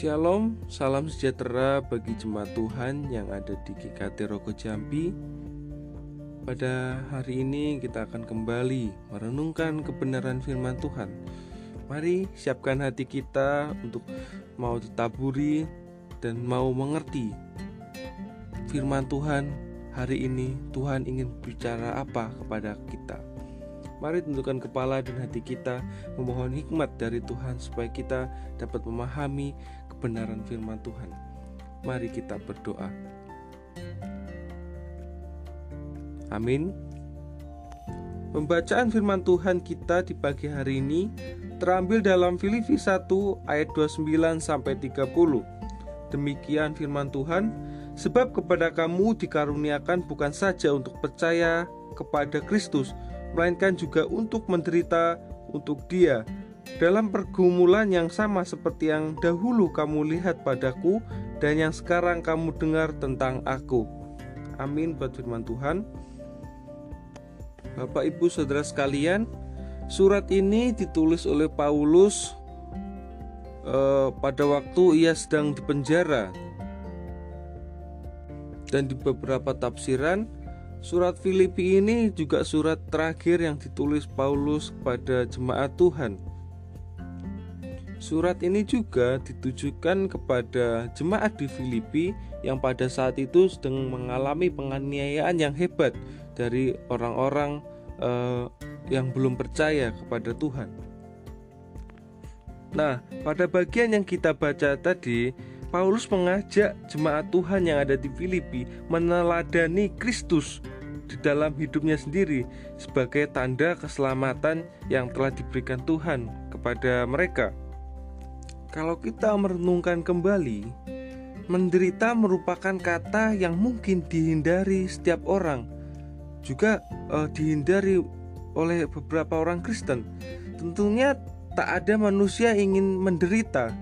Shalom, salam sejahtera bagi jemaat Tuhan yang ada di GKT Rogo Jambi. Pada hari ini kita akan kembali merenungkan kebenaran firman Tuhan. Mari siapkan hati kita untuk mau ditaburi dan mau mengerti firman Tuhan hari ini. Tuhan ingin bicara apa kepada kita. Mari tentukan kepala dan hati kita memohon hikmat dari Tuhan supaya kita dapat memahami kebenaran firman Tuhan. Mari kita berdoa. Amin. Pembacaan firman Tuhan kita di pagi hari ini terambil dalam Filipi 1 ayat 29 sampai 30. Demikian firman Tuhan, sebab kepada kamu dikaruniakan bukan saja untuk percaya kepada Kristus, melainkan juga untuk menderita untuk Dia dalam pergumulan yang sama seperti yang dahulu kamu lihat padaku dan yang sekarang kamu dengar tentang aku. Amin buat firman Tuhan. Bapak Ibu Saudara sekalian, surat ini ditulis oleh Paulus eh, pada waktu ia sedang dipenjara. Dan di beberapa tafsiran Surat Filipi ini juga surat terakhir yang ditulis Paulus kepada jemaat Tuhan. Surat ini juga ditujukan kepada jemaat di Filipi yang pada saat itu sedang mengalami penganiayaan yang hebat dari orang-orang uh, yang belum percaya kepada Tuhan. Nah, pada bagian yang kita baca tadi, Paulus mengajak jemaat Tuhan yang ada di Filipi meneladani Kristus di dalam hidupnya sendiri sebagai tanda keselamatan yang telah diberikan Tuhan kepada mereka. Kalau kita merenungkan kembali, menderita merupakan kata yang mungkin dihindari setiap orang, juga uh, dihindari oleh beberapa orang Kristen. Tentunya tak ada manusia ingin menderita.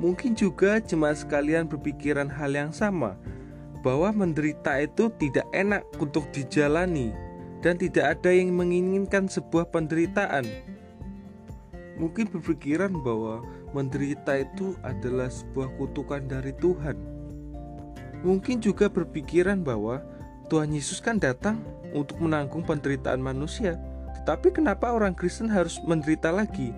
Mungkin juga jemaat sekalian berpikiran hal yang sama, bahwa menderita itu tidak enak untuk dijalani dan tidak ada yang menginginkan sebuah penderitaan. Mungkin berpikiran bahwa menderita itu adalah sebuah kutukan dari Tuhan. Mungkin juga berpikiran bahwa Tuhan Yesus kan datang untuk menanggung penderitaan manusia. Tetapi kenapa orang Kristen harus menderita lagi?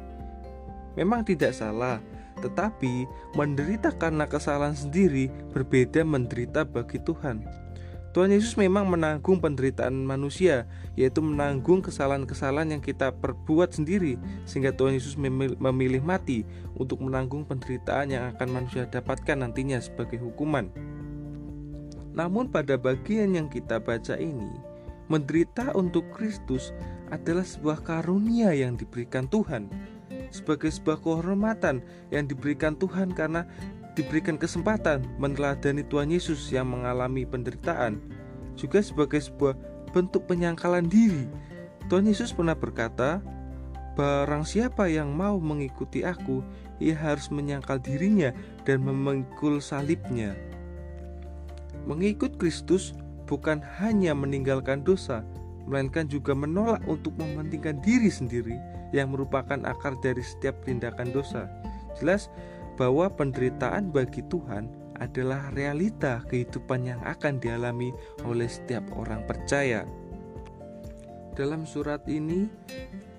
Memang tidak salah, tetapi menderita karena kesalahan sendiri berbeda menderita bagi Tuhan. Tuhan Yesus memang menanggung penderitaan manusia, yaitu menanggung kesalahan-kesalahan yang kita perbuat sendiri, sehingga Tuhan Yesus memilih mati untuk menanggung penderitaan yang akan manusia dapatkan nantinya sebagai hukuman. Namun, pada bagian yang kita baca ini, menderita untuk Kristus adalah sebuah karunia yang diberikan Tuhan sebagai sebuah kehormatan yang diberikan Tuhan karena diberikan kesempatan meneladani Tuhan Yesus yang mengalami penderitaan juga sebagai sebuah bentuk penyangkalan diri. Tuhan Yesus pernah berkata, Barang siapa yang mau mengikuti aku, ia harus menyangkal dirinya dan memengkul salibnya. Mengikut Kristus bukan hanya meninggalkan dosa, melainkan juga menolak untuk mementingkan diri sendiri yang merupakan akar dari setiap tindakan dosa. Jelas bahwa penderitaan bagi Tuhan adalah realita kehidupan yang akan dialami oleh setiap orang percaya. Dalam surat ini,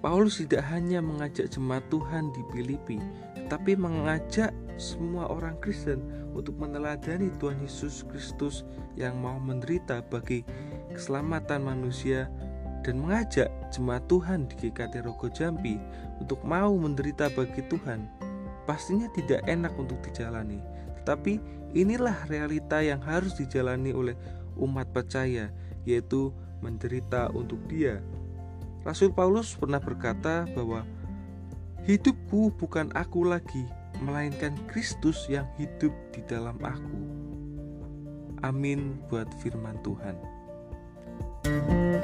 Paulus tidak hanya mengajak jemaat Tuhan di Filipi, tetapi mengajak semua orang Kristen untuk meneladani Tuhan Yesus Kristus yang mau menderita bagi keselamatan manusia dan mengajak jemaat Tuhan di GKT Rogo Jambi untuk mau menderita bagi Tuhan. Pastinya tidak enak untuk dijalani, tetapi inilah realita yang harus dijalani oleh umat percaya, yaitu menderita untuk Dia. Rasul Paulus pernah berkata bahwa hidupku bukan aku lagi, melainkan Kristus yang hidup di dalam aku. Amin buat firman Tuhan. thank you